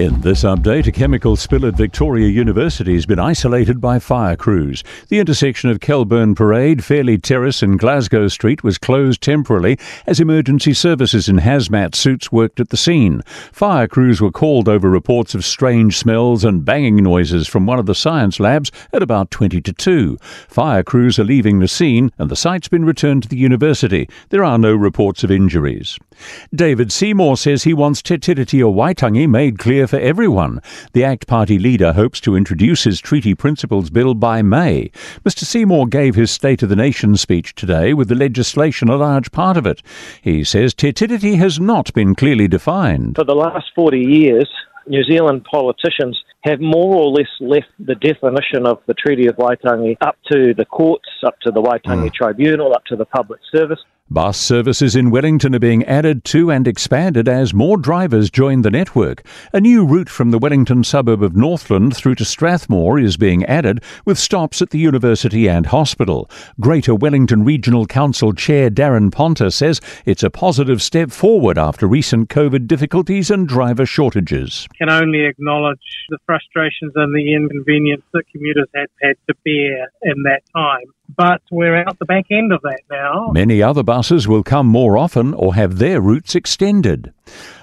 In this update, a chemical spill at Victoria University has been isolated by fire crews. The intersection of Kelburn Parade, Fairlie Terrace, and Glasgow Street was closed temporarily as emergency services in hazmat suits worked at the scene. Fire crews were called over reports of strange smells and banging noises from one of the science labs at about 20 to 2. Fire crews are leaving the scene and the site's been returned to the university. There are no reports of injuries. David Seymour says he wants Te Tiriti Waitangi made clear for everyone. The ACT Party leader hopes to introduce his treaty principles bill by May. Mr Seymour gave his State of the Nation speech today with the legislation a large part of it. He says Te has not been clearly defined. For the last 40 years, New Zealand politicians have more or less left the definition of the Treaty of Waitangi up to the courts, up to the Waitangi mm. Tribunal, up to the public service. Bus services in Wellington are being added to and expanded as more drivers join the network. A new route from the Wellington suburb of Northland through to Strathmore is being added, with stops at the university and hospital. Greater Wellington Regional Council Chair Daran Ponter says it's a positive step forward after recent COVID difficulties and driver shortages. Can only acknowledge the frustrations and the inconvenience that commuters have had to bear in that time but we're out the back end of that now. Many other buses will come more often or have their routes extended.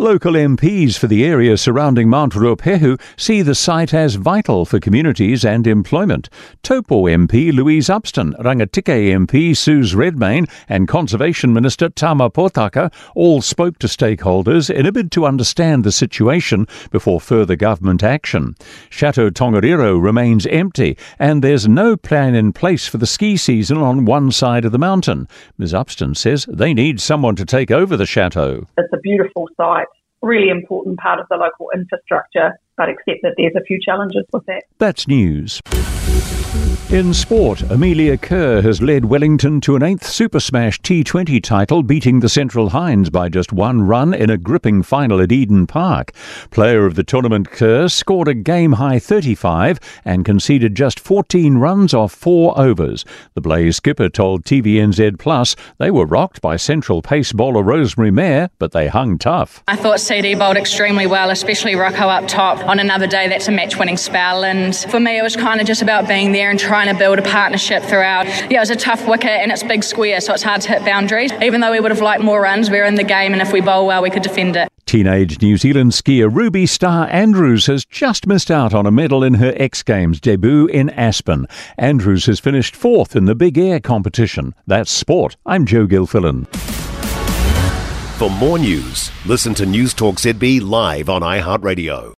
Local MPs for the area surrounding Mount Ruapehu see the site as vital for communities and employment. Taupō MP Louise Upston, Rangitikei MP Suze Redmayne, and Conservation Minister Tama Potaka all spoke to stakeholders in a bid to understand the situation before further government action. Chateau Tongariro remains empty, and there's no plan in place for the ski season on one side of the mountain. Ms. Upston says they need someone to take over the chateau. It's a beautiful site really important part of the local infrastructure, but accept that there's a few challenges with that. That's news. In sport, Amelia Kerr has led Wellington to an eighth Super Smash T20 title, beating the Central Hinds by just one run in a gripping final at Eden Park. Player of the tournament, Kerr scored a game high 35 and conceded just 14 runs off four overs. The Blaze skipper told TVNZ Plus they were rocked by Central pace bowler Rosemary Mair, but they hung tough. I thought CD bowled extremely well, especially Rocco up top. On another day, that's a match winning spell. And for me, it was kind of just about being there and trying trying to build a partnership throughout. Yeah, it was a tough wicket and it's big square, so it's hard to hit boundaries. Even though we would have liked more runs, we're in the game, and if we bowl well, we could defend it. Teenage New Zealand skier Ruby Star Andrews has just missed out on a medal in her X Games debut in Aspen. Andrews has finished fourth in the Big Air competition. That's sport. I'm Joe Gilfillan. For more news, listen to News Talk ZB live on iHeartRadio.